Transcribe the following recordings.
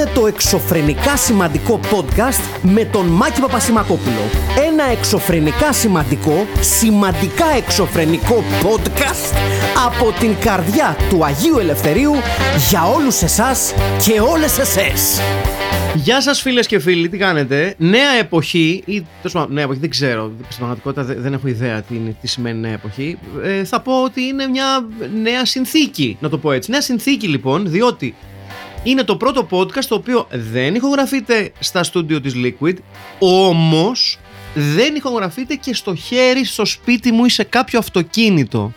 είναι το εξωφρενικά σημαντικό podcast με τον Μάκη Παπασημακόπουλο. Ένα εξωφρενικά σημαντικό, σημαντικά εξωφρενικό podcast από την καρδιά του Αγίου Ελευθερίου για όλους εσάς και όλες εσές. Γεια σας, φίλες και φίλοι, τι κάνετε; Νέα εποχή, ή τέλος πάντων, νέα εποχή, δεν ξέρω. Στην πραγματικότητα δεν, δεν έχω ιδέα τι, είναι, τι σημαίνει νέα εποχή. Ε, θα πω ότι είναι μια νέα συνθήκη, να το πω έτσι. Νέα συνθήκη λοιπόν, διότι είναι το πρώτο podcast το οποίο δεν ηχογραφείται στα στούντιο της Liquid, όμως δεν ηχογραφείται και στο χέρι, στο σπίτι μου ή σε κάποιο αυτοκίνητο.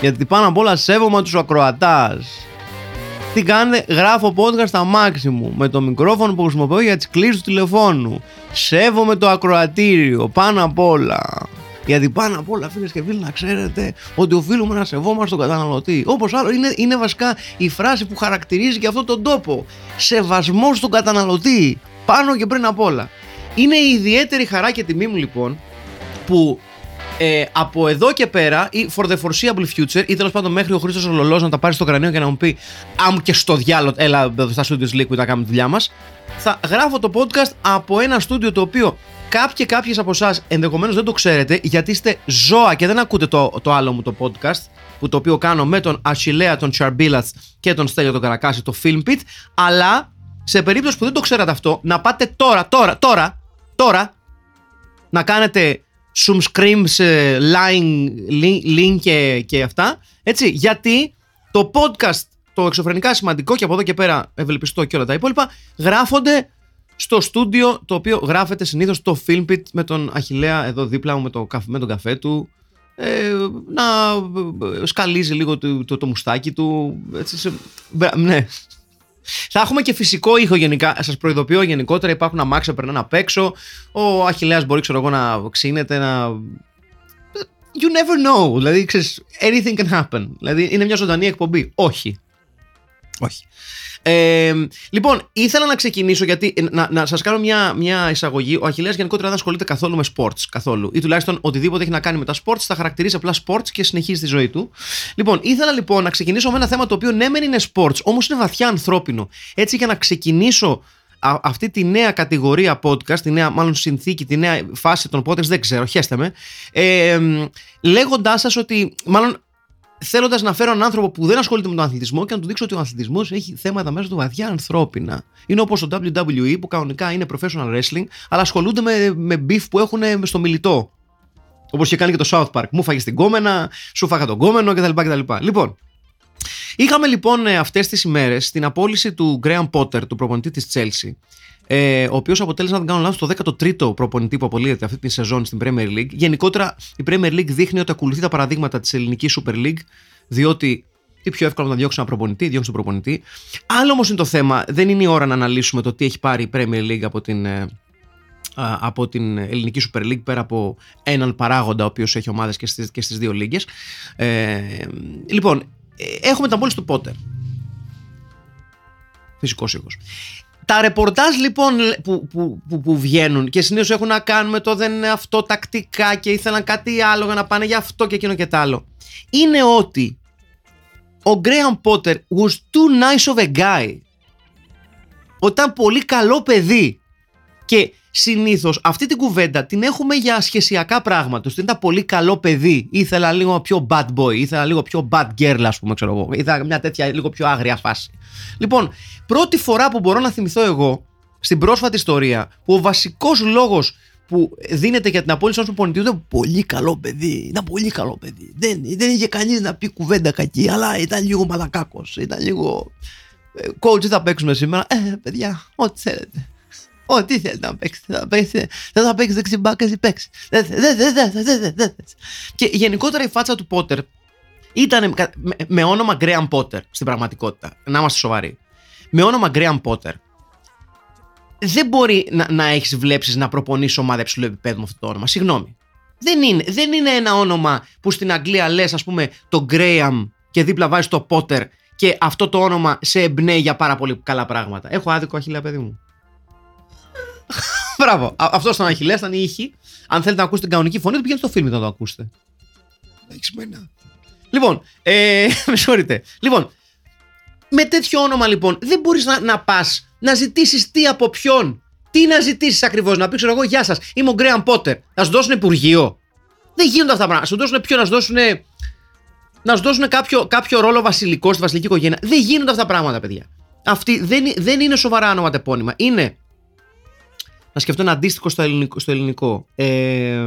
Γιατί πάνω απ' όλα σέβομαι τους ακροατάς. Τι κάνετε, γράφω podcast στα μάξι μου με το μικρόφωνο που χρησιμοποιώ για τις κλήσεις του τηλεφώνου. Σέβομαι το ακροατήριο πάνω απ' όλα. Γιατί πάνω απ' όλα, φίλες και φίλοι, να ξέρετε ότι οφείλουμε να σεβόμαστε τον καταναλωτή. Όπως άλλο, είναι, είναι βασικά η φράση που χαρακτηρίζει και αυτόν τον τόπο. Σεβασμός στον καταναλωτή. Πάνω και πριν απ' όλα. Είναι η ιδιαίτερη χαρά και τιμή μου λοιπόν που ε, από εδώ και πέρα, ή for the foreseeable future, ή τέλος πάντων μέχρι ο Χρήστος Ολολό να τα πάρει στο κρανίο και να μου πει Αμ και στο διάλογο, έλα εδώ στα studios Liquid να κάνουμε τη δουλειά μας. Θα γράφω το podcast από ένα στούντιο το οποίο κάποιοι και κάποιες από εσάς ενδεχομένως δεν το ξέρετε, γιατί είστε ζώα και δεν ακούτε το, το άλλο μου το podcast, που το οποίο κάνω με τον Αχιλέα, τον Τσαρμπίλατς και τον Στέλιο τον Καρακάση, το Filmpit. Αλλά σε περίπτωση που δεν το ξέρατε αυτό, να πάτε τώρα, τώρα, τώρα, τώρα, να κάνετε zoom screams, line, link και, και αυτά. Έτσι, γιατί το podcast, το εξωφρενικά σημαντικό και από εδώ και πέρα ευελπιστώ και όλα τα υπόλοιπα, γράφονται στο στούντιο το οποίο γράφεται συνήθως το Filmpit με τον Αχηλέα εδώ δίπλα μου με, το, με τον καφέ του. Ε, να σκαλίζει λίγο το, το, το μουστάκι του. Έτσι, σε, ναι, θα έχουμε και φυσικό ήχο γενικά. Σας προειδοποιώ γενικότερα. Υπάρχουν αμάξια που περνάνε απ' έξω. Ο Αχηλέα μπορεί ξέρω εγώ, να ξύνεται, να. You never know. Δηλαδή, ξέρεις, anything can happen. Δηλαδή, είναι μια ζωντανή εκπομπή. Όχι. Όχι. Ε, λοιπόν, ήθελα να ξεκινήσω γιατί ε, να, να σας κάνω μια, μια εισαγωγή. Ο Αχηλέα γενικότερα δεν ασχολείται καθόλου με sports. Καθόλου. Ή τουλάχιστον οτιδήποτε έχει να κάνει με τα sports θα χαρακτηρίζει απλά sports και συνεχίζει τη ζωή του. Λοιπόν, ήθελα λοιπόν να ξεκινήσω με ένα θέμα το οποίο ναι, μεν είναι sports, όμως είναι βαθιά ανθρώπινο. Έτσι για να ξεκινήσω αυτή τη νέα κατηγορία podcast, τη νέα μάλλον συνθήκη, τη νέα φάση των podcast, δεν ξέρω, χέστε με, ε, λέγοντάς σας ότι, μάλλον θέλοντας να φέρω έναν άνθρωπο που δεν ασχολείται με τον αθλητισμό και να του δείξω ότι ο αθλητισμός έχει θέματα μέσα του βαθιά ανθρώπινα. Είναι όπως το WWE που κανονικά είναι professional wrestling, αλλά ασχολούνται με, με beef που έχουν στο μιλητό. Όπως και κάνει και το South Park. Μου φάγες την κόμενα, σου φάγα τον κόμενο κτλ. κτλ. Λοιπόν, είχαμε λοιπόν αυτές τις ημέρες την απόλυση του Graham Potter, του προπονητή της Chelsea, ε, ο οποίος αποτέλεσε, να δεν κάνω λάθος, το 13ο προπονητή που απολύεται αυτή τη σεζόν στην Premier League. Γενικότερα, η Premier League δείχνει ότι ακολουθεί τα παραδείγματα της ελληνικής Super League, διότι τι πιο εύκολο να διώξει ένα προπονητή, διώξει τον προπονητή. Άλλο όμως είναι το θέμα, δεν είναι η ώρα να αναλύσουμε το τι έχει πάρει η Premier League από την, ε, από την ελληνική Super League πέρα από έναν παράγοντα ο οποίος έχει ομάδες και στις, και στις δύο λίγες. Ε, λοιπόν, ε, έχουμε τα μόλις του Πότερ. Φυσικός ήχος. Τα ρεπορτάζ λοιπόν που, που, που, που βγαίνουν και συνήθως έχουν να κάνουν με το δεν είναι αυτό τακτικά και ήθελαν κάτι άλλο για να πάνε για αυτό και εκείνο και τ' άλλο. Είναι ότι ο Graham Potter was too nice of a guy. Όταν πολύ καλό παιδί. Και συνήθως αυτή την κουβέντα την έχουμε για σχεσιακά πράγματα. Ότι ήταν πολύ καλό παιδί. Ήθελα λίγο πιο bad boy. Ήθελα λίγο πιο bad girl, ας πούμε, ξέρω εγώ. Ήθελα μια τέτοια λίγο πιο άγρια φάση. Λοιπόν, πρώτη φορά που μπορώ να θυμηθώ εγώ στην πρόσφατη ιστορία που ο βασικός λόγος που δίνεται για την απόλυση ενό προπονητή ήταν πολύ καλό παιδί. Ήταν πολύ καλό παιδί. Δεν, δεν είχε κανείς να πει κουβέντα κακή, αλλά ήταν λίγο μαλακάκος. Ήταν λίγο. Coach, τι θα παίξουμε σήμερα. Ε, παιδιά, ό,τι θέλετε. Ό,τι θέλετε να παίξετε. Θα παίξετε. Δεν θα παίξεις δεξιμπάκα ή παίξεις. Και γενικότερα η φάτσα του Πότερ ήταν με όνομα Graham Potter στην πραγματικότητα. Να είμαστε σοβαροί. Με όνομα Graham Potter. Δεν μπορεί να, να έχεις βλέψεις να προπονείς ομάδα υψηλού επίπεδου με αυτό το όνομα. Συγγνώμη. Δεν είναι, δεν είναι ένα όνομα που στην Αγγλία λες, ας πούμε, το Graham και δίπλα βάζεις το Potter και αυτό το όνομα σε εμπνέει για πάρα πολύ καλά πράγματα. Έχω άδικο αχιλέα, παιδί μου. Μπράβο. Αυτός ήταν ο Αχιλέας, ήταν η ήχη. Αν θέλετε να ακούσετε την κανονική φωνή, του πηγαίνετε στο φιλμ να το ακούσετε. Έχει μένα. Λοιπόν, ε, με συγχωρείτε. Λοιπόν, με τέτοιο όνομα λοιπόν δεν μπορείς να, να πας Να ζητήσεις τι από ποιον. Τι να ζητήσεις ακριβώς, να πεις ξέρω εγώ, Γεια σας, είμαι ο Γκρέαν Πότερ. Να σου δώσουν υπουργείο. Δεν γίνονται αυτά τα πράγματα. Να σου δώσουν ποιο, να σου δώσουν. Να σου δώσουν κάποιο, κάποιο ρόλο βασιλικό στη βασιλική οικογένεια. Δεν γίνονται αυτά τα πράγματα, παιδιά. Αυτή δεν, δεν είναι σοβαρά ονοματεπώνυμα. Είναι. Να σκεφτώ ένα αντίστοιχο στο ελληνικό. Στο ελληνικό. Ε,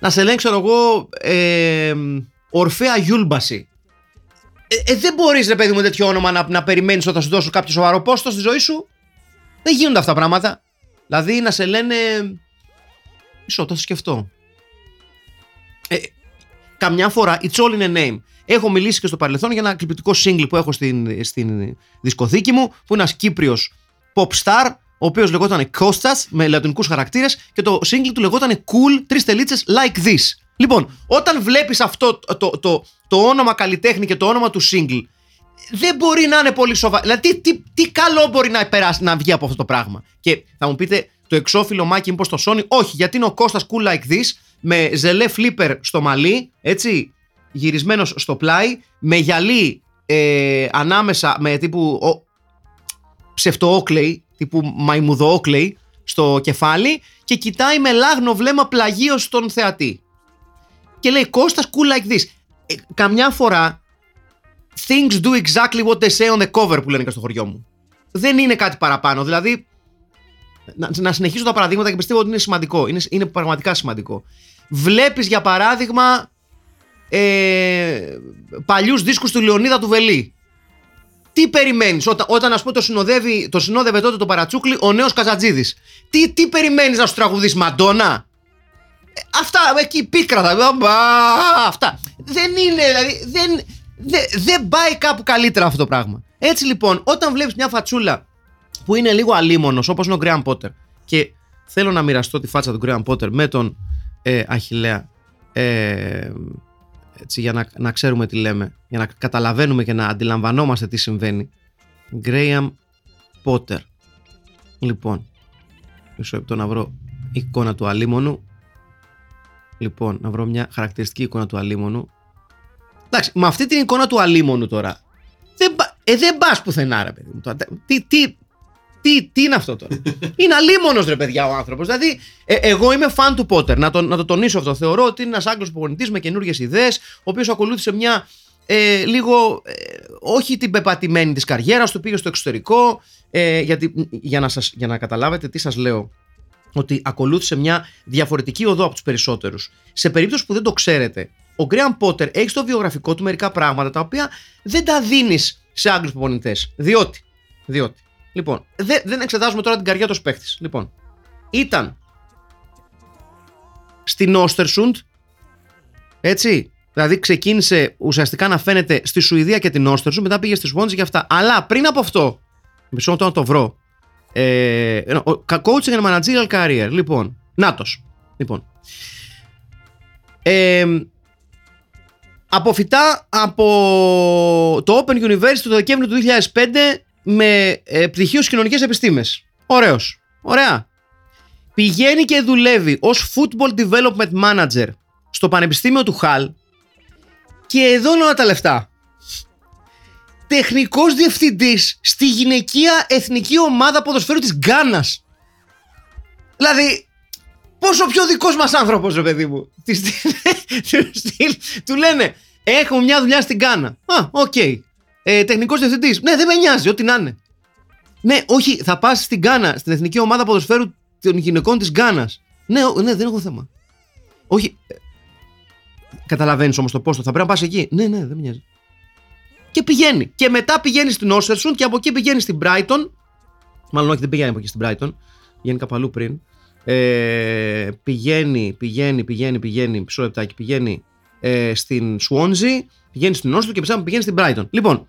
να σε λένε, ξέρω εγώ, ε, Ορφέα Γιούλμπαση. Ε, ε, δεν μπορείς, ρε παιδί μου, τέτοιο όνομα να, να περιμένεις όταν σου δώσω κάποιο σοβαρό πόστος στη ζωή σου. Δεν γίνονται αυτά τα πράγματα. Δηλαδή να σε λένε. Μισό, το θα σκεφτώ. Ε, καμιά φορά, it's all in a name. Έχω μιλήσει και στο παρελθόν για ένα κλειπτικό single που έχω στην, στην δισκοθήκη μου, που είναι ένας Κύπριος pop star, ο οποίος λεγόταν Κώστας με λατινικούς χαρακτήρες και το single του λεγόταν Cool, τρεις τελίτσες like this. Λοιπόν, όταν βλέπεις αυτό το, το, το, το, όνομα καλλιτέχνη και το όνομα του single, δεν μπορεί να είναι πολύ σοβαρό. Δηλαδή, τι, τι, καλό μπορεί να, περάσει, να βγει από αυτό το πράγμα. Και θα μου πείτε, το εξώφυλλο μάκι μήπως το Sony; Όχι, γιατί είναι ο Κώστας Cool Like This με ζελέ flipper στο μαλλί, έτσι, γυρισμένος στο πλάι, με γυαλί ε, ανάμεσα με τύπου ο, ψευτοόκλεϊ, τύπου μαϊμουδοόκλεϊ στο κεφάλι και κοιτάει με λάγνο βλέμμα πλαγίω στον θεατή. Και λέει Κώστας cool like this. Ε, καμιά φορά things do exactly what they say on the cover που λένε και στο χωριό μου. Δεν είναι κάτι παραπάνω. Δηλαδή, να, να συνεχίσω τα παραδείγματα και πιστεύω ότι είναι σημαντικό. Είναι, είναι πραγματικά σημαντικό. Βλέπεις για παράδειγμα ε, παλιούς δίσκους του Λεωνίδα του Βελή. Τι περιμένεις; Όταν, όταν ας πούμε το, συνοδεύει, το συνόδευε τότε το παρατσούκλι ο νέος Καζατζίδης. Τι, τι περιμένεις να σου τραγουδείς Μαντόνα; Ε, αυτά εκεί πίκρα θα Αυτά. Δεν είναι δηλαδή δεν, δεν, δεν πάει κάπου καλύτερα αυτό το πράγμα. Έτσι λοιπόν όταν βλέπεις μια φατσούλα που είναι λίγο αλίμονος όπως είναι ο Γκρέαν Πότερ και θέλω να μοιραστώ τη φάτσα του Γκρέαν Πότερ με τον ε, Αχιλέα ε, έτσι, για να, να ξέρουμε τι λέμε, για να καταλαβαίνουμε και να αντιλαμβανόμαστε τι συμβαίνει. Γκρέαμ Πότερ. Λοιπόν, μισό λεπτό να βρω εικόνα του αλίμονου. Λοιπόν, να βρω μια χαρακτηριστική εικόνα του αλίμονου. Εντάξει, με αυτή την εικόνα του αλίμονου τώρα, δεν, ε, δεν πας πουθενά, ρε παιδί μου. Τι, τι, τι, τι είναι αυτό τώρα; είναι αλίμονος ρε παιδιά ο άνθρωπος. Δηλαδή, ε, εγώ είμαι φαν του Πότερ. Να το, να το τονίσω αυτό. Θεωρώ ότι είναι ένας Άγγλος προπονητής με καινούριε ιδέες, ο οποίος ακολούθησε μια ε, λίγο ε, όχι την πεπατημένη της καριέρας του, πήγε στο εξωτερικό. Ε, γιατί, για, να σας, για να καταλάβετε τι σας λέω, ότι ακολούθησε μια διαφορετική οδό από τους περισσότερους. Σε περίπτωση που δεν το ξέρετε, ο Γκρέαν Πότερ έχει στο βιογραφικό του μερικά πράγματα τα οποία δεν τα δίνεις σε Άγγλους προπονητές. Διότι, διότι Λοιπόν, δε, δεν εξετάζουμε τώρα την καρδιά του παίχτης. Λοιπόν, ήταν στην Όστερσουντ, έτσι. Δηλαδή ξεκίνησε ουσιαστικά να φαίνεται στη Σουηδία και την Όστερσουντ, μετά πήγε στη Σουόντζη και αυτά. Αλλά πριν από αυτό, μισό να το βρω. Ε, coaching and managerial career. Λοιπόν, νάτος. Λοιπόν. Ε, αποφυτά από το Open University το Δεκέμβριο του 2005 με ε, πτυχίο στι κοινωνικές επιστήμες. Ωραίος. Ωραία. Πηγαίνει και δουλεύει ως football development manager στο Πανεπιστήμιο του Χαλ και εδώ είναι όλα τα λεφτά. Τεχνικός διευθυντής στη γυναικεία εθνική ομάδα ποδοσφαίρου της Γκάνας. Δηλαδή, πόσο πιο δικός μας άνθρωπος ρε παιδί μου. Του λένε, έχουμε μια δουλειά στην Γκάνα. Α, οκ ε, τεχνικός διευθυντής. Ναι, δεν με νοιάζει, ό,τι να είναι. Ναι, όχι, θα πας στην Γκάνα, στην εθνική ομάδα ποδοσφαίρου των γυναικών της Γκάνας. Ναι, ναι, δεν έχω θέμα. Όχι. Ε, Καταλαβαίνεις όμως το πόστο, θα πρέπει να πας εκεί. Ναι, ναι, δεν με νοιάζει. Και πηγαίνει. Και μετά πηγαίνει στην Όστερσουντ και από εκεί πηγαίνει στην Brighton. Μάλλον όχι, δεν πηγαίνει από εκεί στην Brighton. Πηγαίνει κάπου αλλού πριν. Ε, πηγαίνει, πηγαίνει, πηγαίνει, πηγαίνει. Μισό λεπτάκι. Πηγαίνει ε, στην Swansea, πηγαίνει στην Όσλο και μετά πηγαίνει στην Brighton. Λοιπόν,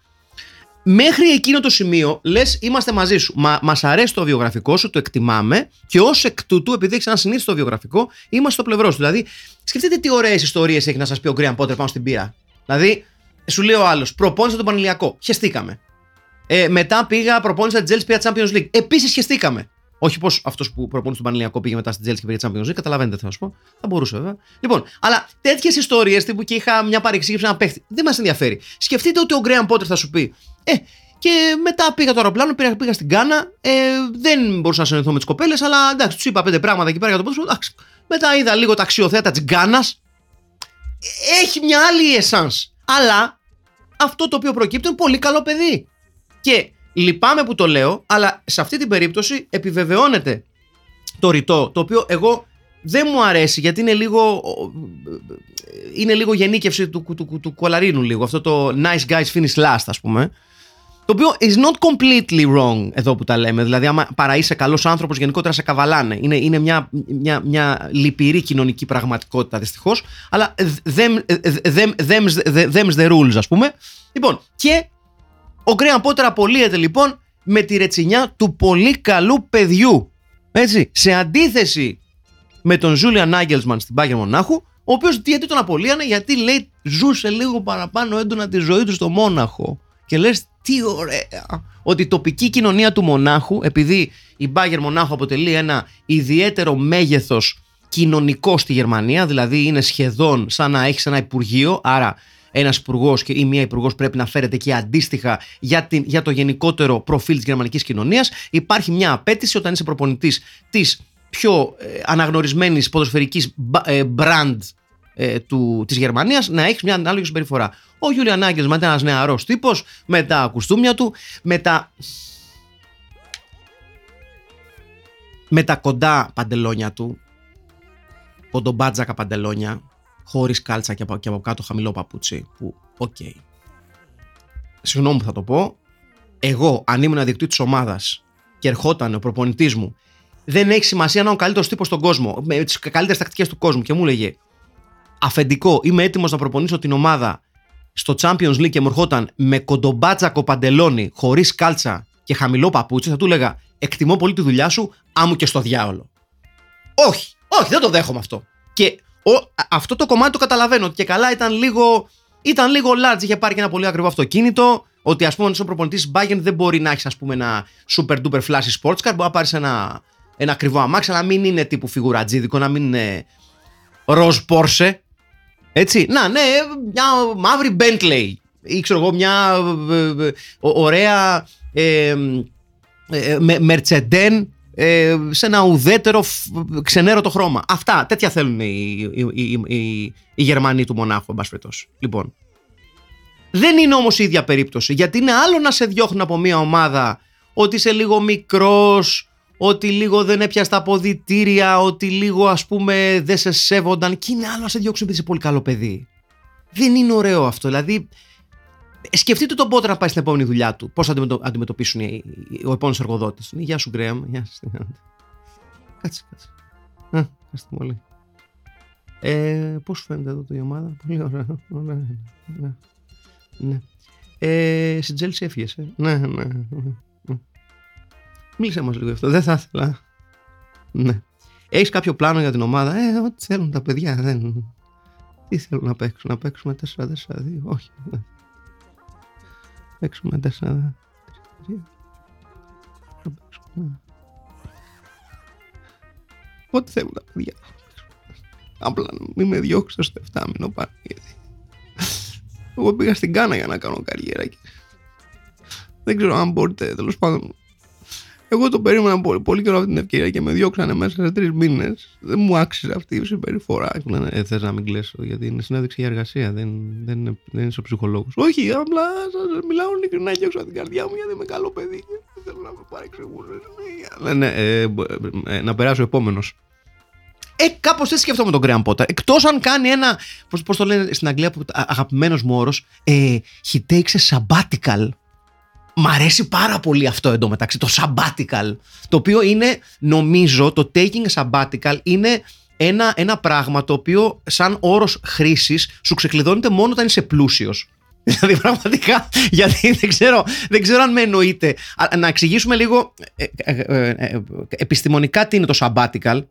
Μέχρι εκείνο το σημείο λες, είμαστε μαζί σου. Μα μας αρέσει το βιογραφικό σου, το εκτιμάμε και ως εκ τούτου, επειδή έχεις ένα συνήθιστο βιογραφικό, είμαστε στο πλευρό σου. Δηλαδή, σκεφτείτε τι ωραίες ιστορίες έχει να σας πει ο Γκριαν Πότερ πάνω στην πύρα. Δηλαδή, σου λέει ο άλλος, προπόνησα τον Πανηλιακό. Χεστήκαμε. Ε, μετά πήγα, προπόνησα την Chelsea Champions League. Επίσης χεστήκαμε. Όχι πως αυτός που προπονεί τον Πανηλιακό πήγε μετά στην Chelsea και πήγε Champions League. Καταλαβαίνετε, θα σου πω. Θα μπορούσε βέβαια. Λοιπόν, αλλά τέτοιες ιστορίες τύπου και είχα μια παρεξήγηση να παίχτη δεν μας ενδιαφέρει. Σκεφτείτε ότι ο Γκρέαν Πότερ θα σου πει, Ε, Και μετά πήγα το αεροπλάνο, πήγα, πήγα στην Κάνα. Ε, δεν μπορούσα να συνεννοηθώ με τις κοπέλες, αλλά εντάξει, τους είπα πέντε πράγματα εκεί πέρα για το ποδόσφαιρο. εντάξει. Μετά είδα λίγο τα αξιοθέατα της Γκάνας. Έχει μια άλλη εσάνς. Αλλά αυτό το οποίο προκύπτει είναι πολύ καλό παιδί. Και λυπάμαι που το λέω, αλλά σε αυτή την περίπτωση επιβεβαιώνεται το ρητό, το οποίο εγώ δεν μου αρέσει γιατί είναι λίγο, είναι λίγο γενίκευση του, του, του, του κολαρίνου λίγο. Αυτό το nice guys finish last ας πούμε. Το οποίο is not completely wrong εδώ που τα λέμε. Δηλαδή, άμα παρά είσαι καλός άνθρωπος, γενικότερα σε καβαλάνε. Είναι, είναι μια, μια, μια λυπηρή κοινωνική πραγματικότητα δυστυχώς. Αλλά them, them, them's, them's the rules, ας πούμε. Λοιπόν, και ο Γκρέαν Πότερ απολύεται λοιπόν με τη ρετσινιά του πολύ καλού παιδιού. Έτσι, σε αντίθεση με τον Ζούλιαν Άγγελσμαν στην Πάγια Μονάχου, ο οποίος γιατί τον απολύανε, γιατί λέει ζούσε λίγο παραπάνω έντονα τη ζωή του στο Μόναχο. Και λες, τι ωραία. Ότι η τοπική κοινωνία του Μονάχου, επειδή η Μπάγκερ Μονάχου αποτελεί ένα ιδιαίτερο μέγεθος κοινωνικό στη Γερμανία, δηλαδή είναι σχεδόν σαν να έχεις ένα υπουργείο, άρα ένας υπουργός ή μία υπουργός πρέπει να φέρεται και αντίστοιχα για, την, για το γενικότερο προφίλ της γερμανικής κοινωνίας. Υπάρχει μια απέτηση όταν είσαι προπονητής της πιο ε, αναγνωρισμένης ποδοσφαιρικής ε, brand ε, του, της Γερμανίας να έχεις μια ανάλογη συμπεριφορά. Ο Γιούλιαν Άγγελς μετά ένας νεαρός τύπος με τα κουστούμια του, με τα, με τα κοντά παντελόνια του, κοντομπάτζακα παντελόνια, χωρίς κάλτσα και από, και από κάτω χαμηλό παπούτσι, που OK. Okay. Συγγνώμη που θα το πω, εγώ αν ήμουν ιδιοκτήτης ομάδας και ερχόταν ο προπονητής μου, δεν έχει σημασία να είναι ο καλύτερος τύπος στον κόσμο, με τις καλύτερες τακτικές του κόσμου και μου έλεγε αφεντικό, είμαι έτοιμος να προπονήσω την ομάδα στο Champions League και μου ερχόταν με κοντομπάτζακο παντελόνι, χωρίς κάλτσα και χαμηλό παπούτσι, θα του έλεγα Εκτιμώ πολύ τη δουλειά σου, άμε και στο διάολο. Όχι, όχι, δεν το δέχομαι αυτό. Και ο, αυτό το κομμάτι το καταλαβαίνω ότι και καλά ήταν λίγο, ήταν λίγο large. Είχε πάρει και ένα πολύ ακριβό αυτοκίνητο. Ότι ας πούμε, ο προπονητής Bayern δεν μπορεί να έχεις ένα super duper flashy sports car. Μπορεί να πάρεις ένα, ένα ακριβό αμάξι, αλλά να μην είναι τύπου φιγουρατζίδικο, να μην είναι ροζ Porsche. Έτσι, να, ναι, μια μαύρη Bentley ή ξέρω εγώ μια ε, ε, ωραία ε, ε, Mercedes ε, σε ένα ουδέτερο ξενέρωτο χρώμα. Αυτά, τέτοια θέλουν οι, οι, οι, οι Γερμανοί του Μονάχου, εν Λοιπόν, δεν είναι όμως η ίδια περίπτωση, γιατί είναι άλλο να σε διώχνουν από μια ομάδα ότι είσαι λίγο μικρός, ότι λίγο δεν έπιασες τα αποδητήρια, ότι λίγο ας πούμε δεν σε σέβονταν και είναι άλλο να σε διώξουν επειδή είσαι πολύ καλό παιδί. Δεν είναι ωραίο αυτό. Δηλαδή, σκεφτείτε τον πότε να πάει στην επόμενη δουλειά του. Πώς θα αντιμετωπίσουν ο επόμενος εργοδότης. Γεια σου, Γκρέαμ. Γεια σου. Κάτσε, κάτσε. Α, ευχαριστώ πολύ. Ε, Πώς φαίνεται εδώ η ομάδα, Πολύ ωραία. ωραία. Ναι. ναι. Ε, στην Τζέλση έφυγες. Ε; Ναι, ναι, ναι. Μίλησε μας λίγο αυτό. Δεν θα ήθελα. Ναι. Έχεις κάποιο πλάνο για την ομάδα; Ε, ό,τι θέλουν τα παιδιά. Δεν... Τι θέλουν να παίξουν, να παίξουμε 4-4-2. Όχι. Ναι. Παίξουμε 4-3. Ό,τι θέλουν τα παιδιά. Απλά μην με διώξετε στο 7 μήνο πάνω. Γιατί... Εγώ πήγα στην Κάνα για να κάνω καριέρα και δεν ξέρω αν μπορείτε τέλος πάντων εγώ το περίμενα πολύ, πολύ καιρό αυτή την ευκαιρία και με διώξανε μέσα σε τρεις μήνες. Δεν μου άξιζε αυτή η συμπεριφορά. Και λένε, ε, θες να μην κλέσω, γιατί είναι συνέντευξη για εργασία, δεν, δεν, είναι, δεν είσαι ο ψυχολόγος. Όχι, απλά σας μιλάω ειλικρινά και έξω από την καρδιά μου, γιατί είμαι καλό παιδί. Δεν θέλω να με παρεξηγούν. Λένε, ε, ε, ε, να περάσω επόμενος. Ε, κάπως έτσι σκέφτομαι τον Graham Potter. Εκτός αν κάνει ένα. Πώς το λένε στην Αγγλία, αγαπημένος μου όρο. Ε, he takes a sabbatical. Μ' αρέσει πάρα πολύ αυτό εντωμεταξύ, το sabbatical. Το οποίο είναι, νομίζω, το taking a sabbatical είναι ένα, ένα πράγμα το οποίο σαν όρος χρήσης σου ξεκλειδώνεται μόνο όταν είσαι πλούσιος. Δηλαδή πραγματικά, γιατί δεν ξέρω, δεν ξέρω αν με εννοείτε. Να εξηγήσουμε λίγο ε, ε, ε, επιστημονικά τι είναι το sabbatical,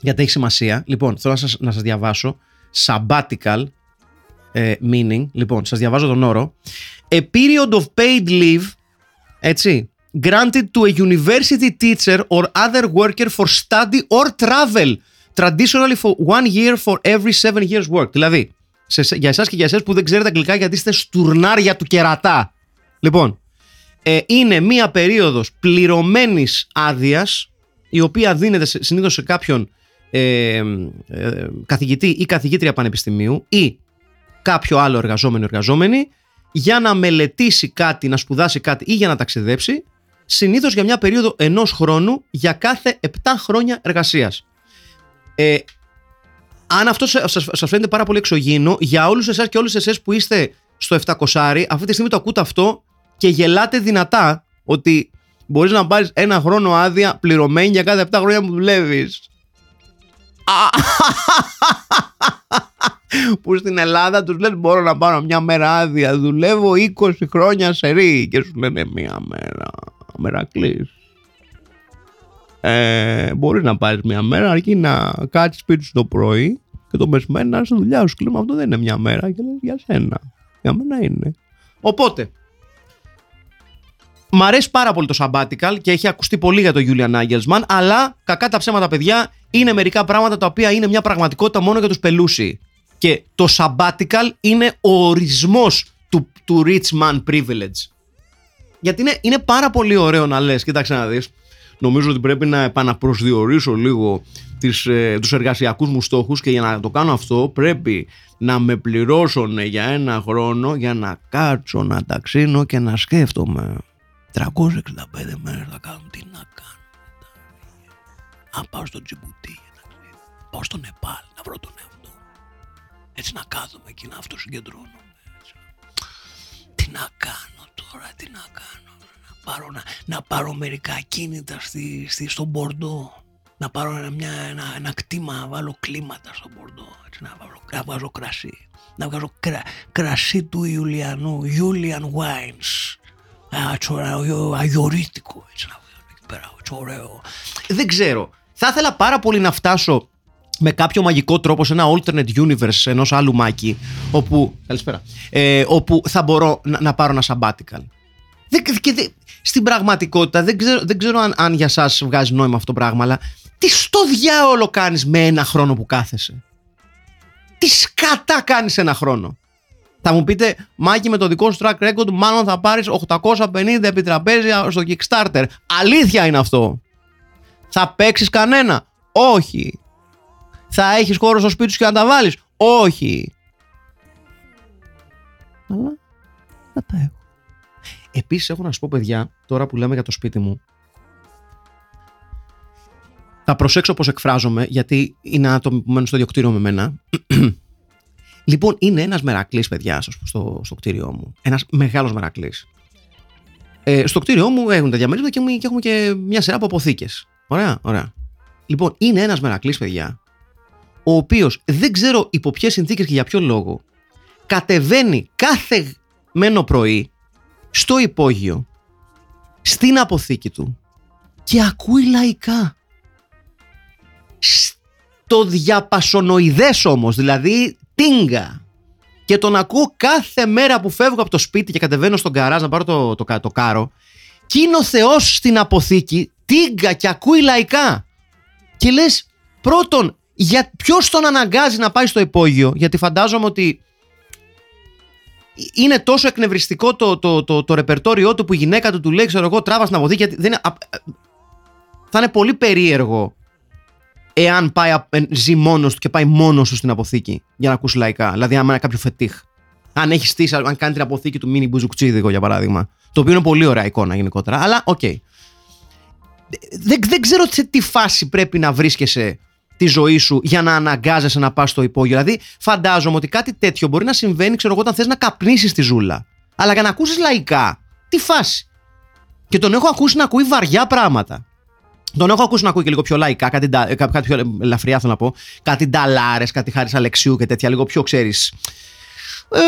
γιατί έχει σημασία. Λοιπόν, θέλω να σας, να σας διαβάσω. Sabbatical meaning. Λοιπόν, σας διαβάζω τον όρο. A period of paid leave, έτσι, granted to a university teacher or other worker for study or travel, traditionally for one year for every seven years work. Δηλαδή, σε, για εσάς και για εσάς που δεν ξέρετε αγγλικά γιατί είστε στουρνάρια του κερατά. Λοιπόν, ε, είναι μία περίοδος πληρωμένης άδειας, η οποία δίνεται σε- συνήθως σε κάποιον ε, ε, καθηγητή ή καθηγήτρια πανεπιστημίου ή κάποιο άλλο εργαζόμενο ή εργαζόμενη για να μελετήσει κάτι, να σπουδάσει κάτι ή για να ταξιδέψει συνήθως για μια περίοδο ενός χρόνου για κάθε 7 χρόνια εργασίας. Ε, αν αυτό σα- σας, σας φαίνεται πάρα πολύ εξωγήινο, για όλους εσάς και όλες εσές που είστε στο 700, αυτή τη στιγμή το ακούτε αυτό και γελάτε δυνατά ότι μπορείς να πάρεις ένα χρόνο άδεια πληρωμένη για κάθε 7 χρόνια που δουλεύεις. Που στην Ελλάδα τους λες μπορώ να πάρω μια μέρα άδεια δουλεύω 20 χρόνια σε ρί και σου λένε μια μέρα μερακλής ε, μπορείς να πάρεις μια μέρα αρκεί να κάτσεις σπίτι σου το πρωί και το μεσημέρι να είσαι στη δουλειά σου. Και λέμε αυτό δεν είναι μια μέρα και λες για σένα. Για μένα είναι. Οπότε, μ' αρέσει πάρα πολύ το sabbatical και έχει ακουστεί πολύ για το Julian Nagelsmann, αλλά κακά τα ψέματα παιδιά είναι μερικά πράγματα τα οποία είναι μια πραγματικότητα μόνο για τους πελούσιοι. Και το sabbatical είναι ο ορισμός του, του rich man privilege. Γιατί είναι, είναι πάρα πολύ ωραίο να λες, κοίταξε να δεις, νομίζω ότι πρέπει να επαναπροσδιορίσω λίγο τις, ε, τους εργασιακούς μου στόχους και για να το κάνω αυτό πρέπει να με πληρώσουν για ένα χρόνο για να κάτσω να ταξίνω και να σκέφτομαι 365 μέρες θα κάνω τι να κάνω να πάω στο Τζιμπουτί για ταξίδι πάω στο Νεπάλ να βρω τον εαυτό μου. Έτσι να κάθομαι εκεί να αυτοσυγκεντρώνομαι έτσι. τι να κάνω τώρα τι να κάνω να πάρω, να, να πάρω μερικά κίνητα στη, στη, στον Μπορντό. Να πάρω ένα, μια, ένα, ένα κτήμα να βάλω κλίματα στον Μπορντό έτσι, να, βάλω, να βγάζω κρασί. Να βγάζω κρα, κρασί του Ιουλιανού Julian Wines. Α, έτσι ωραίο, αγιορίτικο έτσι να βγάζω εκεί πέρα έτσι ωραίο. Δεν ξέρω. Θα ήθελα πάρα πολύ να φτάσω με κάποιο μαγικό τρόπο σε ένα alternate universe ενός άλλου Μάκη όπου, καλησπέρα, ε, όπου θα μπορώ να, να πάρω ένα sabbatical. Δεν, και δεν- στην πραγματικότητα δεν ξέρω, δεν ξέρω αν, αν για σας βγάζει νόημα αυτό το πράγμα αλλά τι στο διάολο κάνεις με ένα χρόνο που κάθεσαι; Τι σκατά κάνεις ένα χρόνο; Θα μου πείτε, Μάκη, με το δικό σου track record, μάλλον θα πάρεις 850 επιτραπέζια στο Kickstarter. Αλήθεια είναι αυτό. Θα παίξεις κανένα; Όχι. Θα έχεις χώρο στο σπίτι σου και να τα βάλεις. Όχι. Αλλά θα τα έχω. Επίσης έχω να σου πω παιδιά, τώρα που λέμε για το σπίτι μου, θα προσέξω πώς εκφράζομαι, γιατί είναι άτομοι που μένουν στο ίδιο κτίριο με μένα. λοιπόν, είναι ένας μερακλής, παιδιά, στο, στο, στο κτίριό μου. Ένας μεγάλος μερακλής. Ε, στο κτίριό μου έχουν τα διαμερίσματα και, έχουμε- και έχουμε και μια σειρά από αποθήκες. Ωραία, ωραία. Λοιπόν, είναι ένας μερακλής, παιδιά, ο οποίος δεν ξέρω υπό ποιες συνθήκες και για ποιο λόγο κατεβαίνει κάθε μένο πρωί στο υπόγειο, στην αποθήκη του και ακούει λαϊκά. Στο διαπασονοειδές όμως, δηλαδή τίνγκα. Και τον ακούω κάθε μέρα που φεύγω από το σπίτι και κατεβαίνω στον καράζ να πάρω το, το, κα- το κάρο και είναι ο Θεός στην αποθήκη, τίνγκα και ακούει λαϊκά. Και λες, πρώτον, για ποιος τον αναγκάζει να πάει στο υπόγειο, γιατί φαντάζομαι ότι είναι τόσο εκνευριστικό το, το, το, το ρεπερτόριό του που η γυναίκα του του λέει, ξέρω εγώ, τράβας στην αποθήκη. Γιατί δεν είναι, α- α- θα είναι πολύ περίεργο εάν πάει, α- ε, ζει μόνος του και πάει μόνος του στην αποθήκη για να ακούσει λαϊκά. Δηλαδή, άμα είναι κάποιο φετίχ. Αν έχει στήσει, αν κάνει την αποθήκη του μίνι μπουζουξίδικο για παράδειγμα. Το οποίο είναι πολύ ωραία εικόνα γενικότερα. Αλλά οκ. Δεν, δεν ξέρω σε τι φάση πρέπει να βρίσκεσαι στη ζωή σου για να αναγκάζεσαι να πας στο υπόγειο. Δηλαδή, φαντάζομαι ότι κάτι τέτοιο μπορεί να συμβαίνει, ξέρω εγώ, όταν θες να καπνίσεις στη ζούλα. Αλλά για να ακούσεις λαϊκά, τι φάση. Και τον έχω ακούσει να ακούει βαριά πράγματα. Τον έχω ακούσει να ακούει και λίγο πιο λαϊκά, κάτι, ντα- ε, κάτι πιο ελαφριά θέλω να πω. Κάτι νταλάρες, κάτι χάρης Αλεξίου και τέτοια, λίγο πιο ξέρεις. Ε,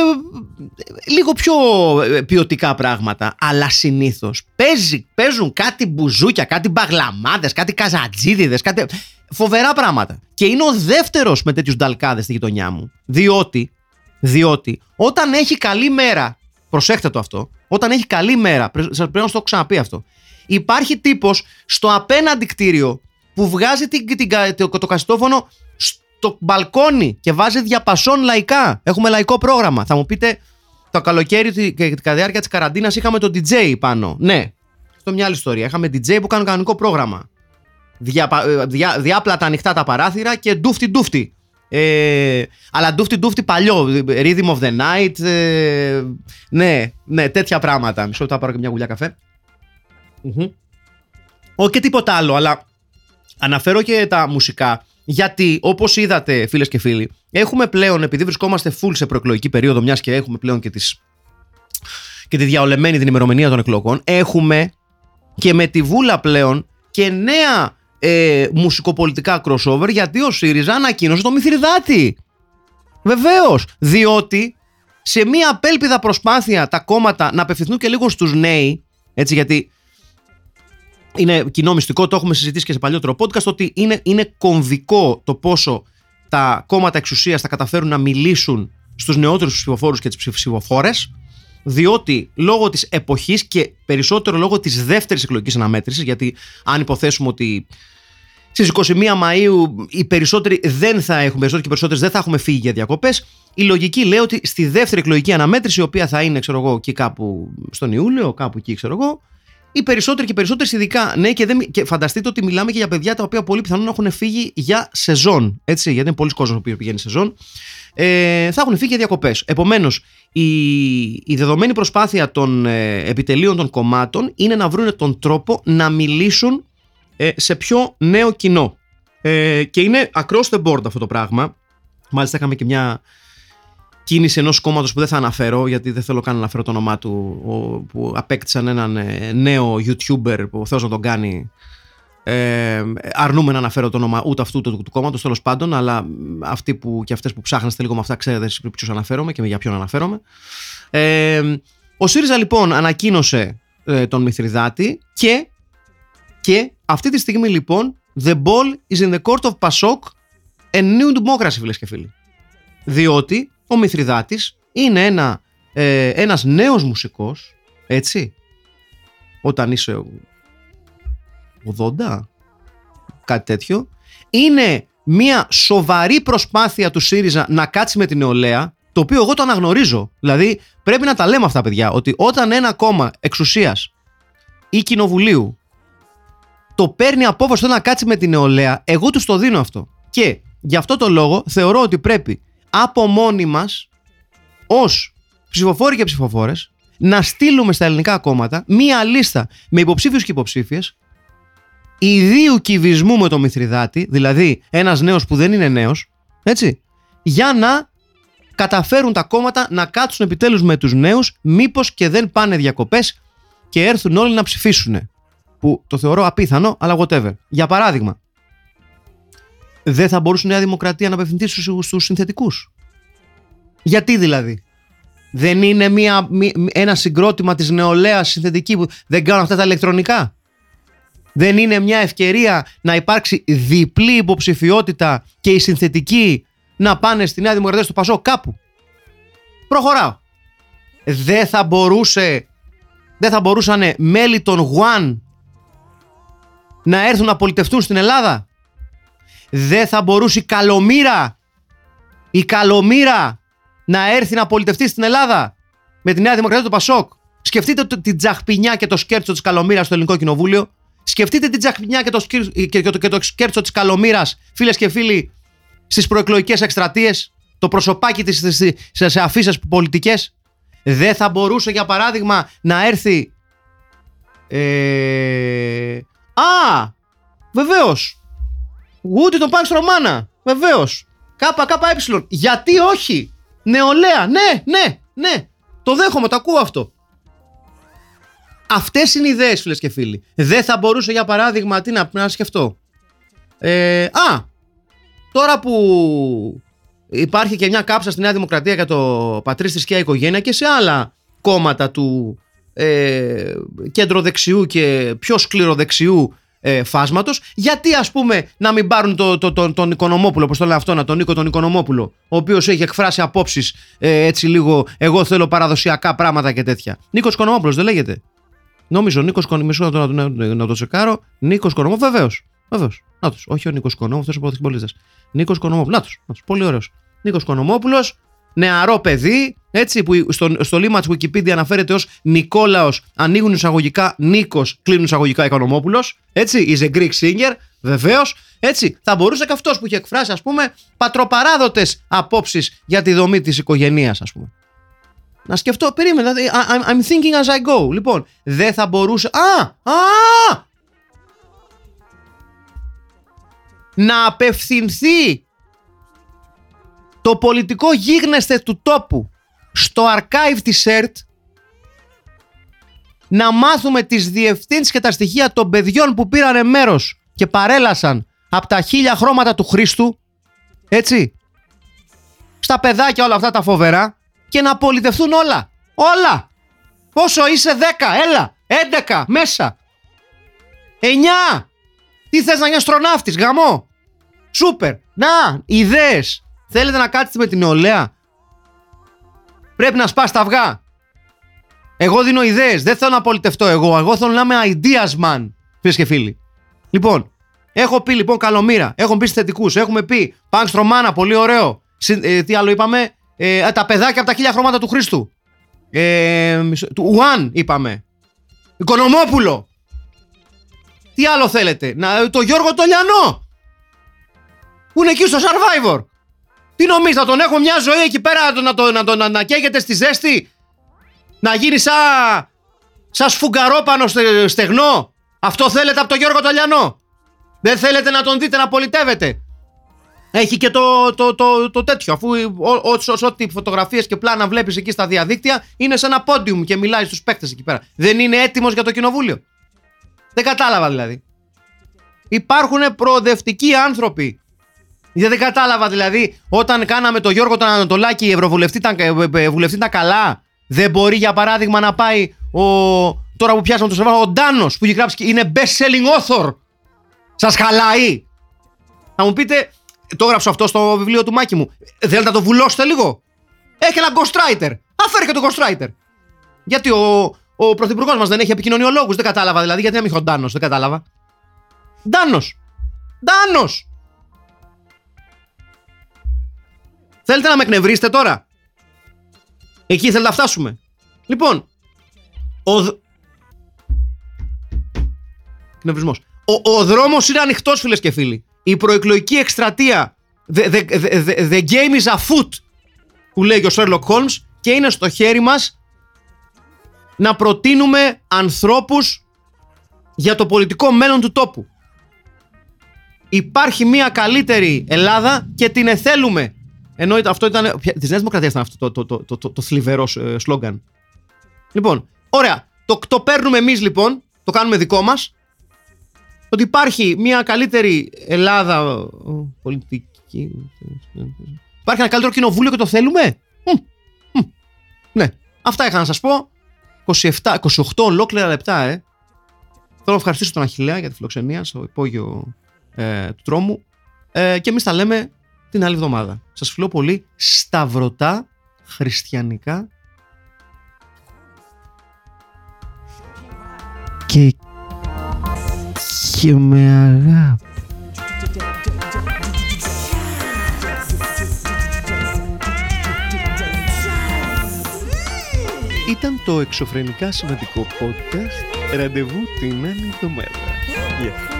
λίγο πιο ε, ποιοτικά πράγματα. Αλλά συνήθως παίζουν κάτι μπουζούκια, κάτι μπαγλαμάδες, κάτι καζατζίδιδες, κάτι. Φοβερά πράγματα. Και είναι ο δεύτερος με τέτοιους νταλκάδες στη γειτονιά μου. Διότι, διότι όταν έχει καλή μέρα, προσέχτε το αυτό, όταν έχει καλή μέρα, πρέ- σας πρέπει να σου το έχω ξαναπεί αυτό, υπάρχει τύπος στο απέναντι κτίριο που βγάζει την, την, κα- το, το καστόφωνο στο μπαλκόνι και βάζει διαπασόν λαϊκά. Έχουμε λαϊκό πρόγραμμα. Θα μου πείτε, το καλοκαίρι τη- και κατά τη διάρκεια της καραντίνας είχαμε το DJ πάνω. Ναι. Αυτό μια άλλη ιστορία. Είχαμε DJ που κάνουν κανονικό πρόγραμμα. Διαπα, ε, διά, διάπλατα ανοιχτά τα παράθυρα και ντούφτι ντούφτι. Ε, αλλά ντούφτι ντούφτι παλιό. Rhythm of the night. ε, ναι, ναι, τέτοια πράγματα. Μισό λεπτό να πάρω και μια γουλιά καφέ. Μμμ. Όχι και τίποτα άλλο, αλλά αναφέρω και τα μουσικά. Γιατί, όπως είδατε, φίλες και φίλοι, έχουμε πλέον, επειδή βρισκόμαστε full σε προεκλογική περίοδο, μιας και έχουμε πλέον και, τις, και τη διαολεμένη την ημερομηνία των εκλογών, έχουμε και με τη βούλα πλέον και νέα ε, μουσικοπολιτικά crossover, γιατί ο ΣΥΡΙΖΑ ανακοίνωσε το Μηθριδάτη. Βεβαίως, διότι σε μια απέλπιδα προσπάθεια τα κόμματα να απευθυνθούν και λίγο στους νέοι, έτσι γιατί είναι κοινό μυστικό, το έχουμε συζητήσει και σε παλιότερο podcast, ότι είναι, είναι κομβικό το πόσο τα κόμματα εξουσίας θα καταφέρουν να μιλήσουν στους νεότερους ψηφοφόρους και τις ψηφοφόρες, διότι λόγω της εποχής και περισσότερο λόγω της δεύτερης εκλογικής αναμέτρησης, γιατί αν υποθέσουμε ότι στις 21 Μαΐου οι περισσότεροι δεν θα έχουν, περισσότεροι και περισσότερες δεν θα έχουμε φύγει για διακοπές, η λογική λέει ότι στη δεύτερη εκλογική αναμέτρηση, η οποία θα είναι, ξέρω εγώ, εκεί κάπου στον Ιούλιο, κάπου εκεί, ξέρω εγώ, οι περισσότεροι και περισσότερες ειδικά. Ναι, και, δεν, και φανταστείτε ότι μιλάμε και για παιδιά τα οποία πολύ πιθανόν έχουν φύγει για σεζόν. Έτσι, γιατί είναι πολλοί κόσμοι που πηγαίνει σεζόν. Ε, θα έχουν φύγει για διακοπές. Επομένως, η, η δεδομένη προσπάθεια των ε, επιτελείων των κομμάτων είναι να βρουν τον τρόπο να μιλήσουν ε, σε πιο νέο κοινό. Ε, και είναι across the board αυτό το πράγμα. Μάλιστα, είχαμε και μια κίνηση ενός κόμματος που δεν θα αναφέρω, γιατί δεν θέλω καν να αναφέρω το όνομά του, ο- που απέκτησαν έναν ε, νέο YouTuber που ο Θεός να τον κάνει. Ε, αρνούμε να αναφέρω το όνομα ούτε αυτού του, του, του κόμματος, τέλος πάντων, αλλά μ, αυτοί που, και αυτές που ψάχνεστε λίγο με αυτά ξέρετε σε ποιου αναφέρομαι και για ποιον αναφέρομαι. Ε, ο ΣΥΡΙΖΑ λοιπόν ανακοίνωσε ε, τον Μηθριδάτη και, και αυτή τη στιγμή λοιπόν the ball is in the court of PASOK and new democracy φίλες και φίλοι διότι ο Μηθριδάτης είναι ένα, ε, ένας νέος μουσικός, έτσι, όταν είσαι 80, κάτι τέτοιο, είναι μια σοβαρή προσπάθεια του ΣΥΡΙΖΑ να κάτσει με την νεολαία, το οποίο εγώ το αναγνωρίζω. Δηλαδή πρέπει να τα λέμε αυτά παιδιά, ότι όταν ένα κόμμα εξουσίας ή κοινοβουλίου το παίρνει απόφαση το να κάτσει με την νεολαία, εγώ τους το δίνω αυτό. Και γι' αυτό το λόγο θεωρώ ότι πρέπει από μόνοι μας ως ψηφοφόροι και ψηφοφόρες να στείλουμε στα ελληνικά κόμματα μία λίστα με υποψήφιους και υποψήφιες ιδίου κυβισμού με το Μηθριδάτη, δηλαδή ένας νέος που δεν είναι νέος, έτσι, για να καταφέρουν τα κόμματα να κάτσουν επιτέλους με τους νέους μήπως και δεν πάνε διακοπές και έρθουν όλοι να ψηφίσουν. Που το θεωρώ απίθανο, αλλά whatever. Για παράδειγμα, δεν θα μπορούσε η Νέα Δημοκρατία να απευθυνθεί στους, στους συνθετικούς. Γιατί δηλαδή; Δεν είναι μια, μη- ένα συγκρότημα της νεολαίας συνθετική που δεν κάνουν αυτά τα ηλεκτρονικά; Δεν είναι μια ευκαιρία να υπάρξει διπλή υποψηφιότητα και οι συνθετικοί να πάνε στη Νέα Δημοκρατία στο Πασό κάπου; Προχωράω. Δεν θα μπορούσε δεν θα μπορούσαν μέλη των One να έρθουν να πολιτευτούν στην Ελλάδα; Δεν θα μπορούσε η Καλομήρα η Καλομήρα να έρθει να πολιτευτεί στην Ελλάδα με τη Νέα Δημοκρατία του Πασόκ. Σκεφτείτε το- την τζαχπινιά και το σκέρτσο της Καλομήρας στο Ελληνικό Κοινοβούλιο. Σκεφτείτε την τζαχπινιά και το, σκύρ- και, και το, και το σκέρτσο της Καλομήρας, φίλες και φίλοι, στις προεκλογικές εκστρατείες. Το προσωπάκι της σε, σε, σε αφήσει πολιτικές. Δεν θα μπορούσε, για παράδειγμα, να έρθει. Ε... Α! Βεβαίως! Ούτε τον Πάνστρο Μάνα. Βεβαίως. Κάπα, κάπα, ε. Γιατί όχι; Νεολαία. Ναι, ναι, ναι. Το δέχομαι, το ακούω αυτό. Αυτές είναι οι ιδέες, φίλες και φίλοι. Δεν θα μπορούσε, για παράδειγμα, τι να, να σκεφτώ. Ε, α, τώρα που υπάρχει και μια κάψα στη Νέα Δημοκρατία για το πατρίς θρησκεία οικογένεια και σε άλλα κόμματα του ε, κεντροδεξιού και πιο σκληροδεξιού ε, φάσματος, γιατί ας πούμε να μην πάρουν το, το, το, τον Οικονομόπουλο, όπως το λένε αυτό, να τον Νίκο τον Οικονομόπουλο, ο οποίος έχει εκφράσει απόψεις ε, έτσι λίγο. Εγώ θέλω παραδοσιακά πράγματα και τέτοια. Νίκος Οικονομόπουλος δεν λέγεται. Νόμιζω Νίκος Οικονομόπουλο, να, το- να, να, να το τσεκάρω. Νίκος Οικονομόπουλος, βεβαίως. Βεβαίως. Να τους. Όχι ο Νίκος Οικονομόπουλος, αυτό ο πρωτοθυμπολίτε. Νίκος Οικονομόπουλος. Να τους. Πολύ ωραίος. Νίκος Οικονομόπουλος νεαρό παιδί, έτσι, που στο, στο λίμα της Wikipedia αναφέρεται ως Νικόλαος, ανοίγουν εισαγωγικά Νίκος, κλείνουν εισαγωγικά Οικονομόπουλος. Έτσι, is a Greek singer, βεβαίως. Έτσι, θα μπορούσε και αυτός που είχε εκφράσει, ας πούμε, πατροπαράδοτες απόψεις για τη δομή της οικογένειας, ας πούμε. Να σκεφτώ, περίμενα. δηλαδή, I- I'm, I'm thinking as I go. Λοιπόν, δεν θα μπορούσε. Α! Α! Να απευθυνθεί το πολιτικό γίγνεσθε του τόπου στο archive της ΕΡΤ να μάθουμε τις διευθύνσεις και τα στοιχεία των παιδιών που πήρανε μέρος και παρέλασαν από τα χίλια χρώματα του Χρήστου έτσι στα παιδάκια όλα αυτά τα φοβερά και να πολιτευτούν όλα. Όλα. Πόσο είσαι 10, έλα. 11, μέσα. 9. Τι θες να γίνει αστροναύτης, γαμό. Σούπερ. Να, ιδέες. Θέλετε να κάτσετε με την νεολαία; Πρέπει να σπάς τα αυγά. Εγώ δίνω ιδέες. Δεν θέλω να πολιτευτώ εγώ. Εγώ θέλω να είμαι ideas man, φίλες και φίλοι. Λοιπόν, έχω πει λοιπόν καλομήρα. Έχουμε πει θετικού. Έχουμε πει Πάγκ Μάνα, πολύ ωραίο. Συ- ε, τι άλλο είπαμε; Ε, τα παιδάκια από τα χίλια χρώματα του Χρήστου. Ε, μισό- του Ουάν είπαμε. Οικονομόπουλο. Τι άλλο θέλετε; Να, το Γιώργο Τολιανό. Που είναι εκεί στο Survivor. Τι νομίζετε, να τον έχω μια ζωή εκεί πέρα να, το- να, το- να, το- να, να καίγεται στη ζέστη; Να γίνει σαν σαν σφουγγαρόπανο στε- στεγνό; Αυτό θέλετε από τον Γιώργο Τολιανό. Δεν θέλετε να τον δείτε να πολιτεύετε; Έχει και το, το, το, το τέτοιο. Αφού ό- ό- ό- ό,τι φωτογραφίες και πλάνα βλέπεις εκεί στα διαδίκτυα είναι σε ένα πόντιουμ και μιλάει στους παίκτες εκεί πέρα. Δεν είναι έτοιμος για το κοινοβούλιο. Δεν κατάλαβα δηλαδή. Υπάρχουν προοδευτικοί άνθρωποι. Δεν, δεν κατάλαβα δηλαδή όταν κάναμε το Γιώργο τον Ανατολάκη, η Ευρωβουλευτή ήταν, ε, ε, βουλευτή ήταν καλά. Δεν μπορεί για παράδειγμα να πάει ο. Τώρα που πιάσαμε το σεβασμό, ο Ντάνος που έχει γράψει και είναι best selling author. Σας χαλάει. Θα μου πείτε, το έγραψα αυτό στο βιβλίο του Μάκη μου. Θέλετε να το βουλώσετε λίγο; Έχει ένα ghostwriter. Αφέρει και το ghostwriter. Γιατί ο, ο πρωθυπουργός μας δεν έχει επικοινωνιολόγους. Δεν κατάλαβα δηλαδή. Γιατί να μην έχει ο Ντάνος. Δεν κατάλαβα. Ντάνος. Ντάνος. Θέλετε να με εκνευρίσετε τώρα; Εκεί θέλετε να φτάσουμε. Λοιπόν, ο. δ- Εκνευρισμός. Ο, ο δρόμος είναι ανοιχτός, φίλες και φίλοι. Η προεκλογική εκστρατεία. The, the, the, the, the game is afoot, που λέει και ο Sherlock Holmes, και είναι στο χέρι μας να προτείνουμε ανθρώπους για το πολιτικό μέλλον του τόπου. Υπάρχει μια καλύτερη Ελλάδα και την εθέλουμε. Ενώ ήταν- αυτό ήταν. Της Νέας Δημοκρατίας ήταν αυτό το, το, το, το, το, το θλιβερό ε, σλόγκαν. Λοιπόν, ωραία. Το, το παίρνουμε εμείς λοιπόν, το κάνουμε δικό μας. Ότι υπάρχει μια καλύτερη Ελλάδα ε, πολιτική. Υπάρχει ένα καλύτερο κοινοβούλιο και το θέλουμε; Μμ, μμ. Ναι. Αυτά είχα να σας πω. 27, 28 ολόκληρα λεπτά, ε. Θέλω να ευχαριστήσω τον Αχιλλέα για τη φιλοξενία στο υπόγειο ε, του τρόμου. Ε, και εμείς τα λέμε την άλλη εβδομάδα. Σας φιλώ πολύ σταυρωτά, χριστιανικά και, και με αγάπη. Ήταν το εξωφρενικά σημαντικό podcast. Ραντεβού την άλλη εβδομάδα. Γεια.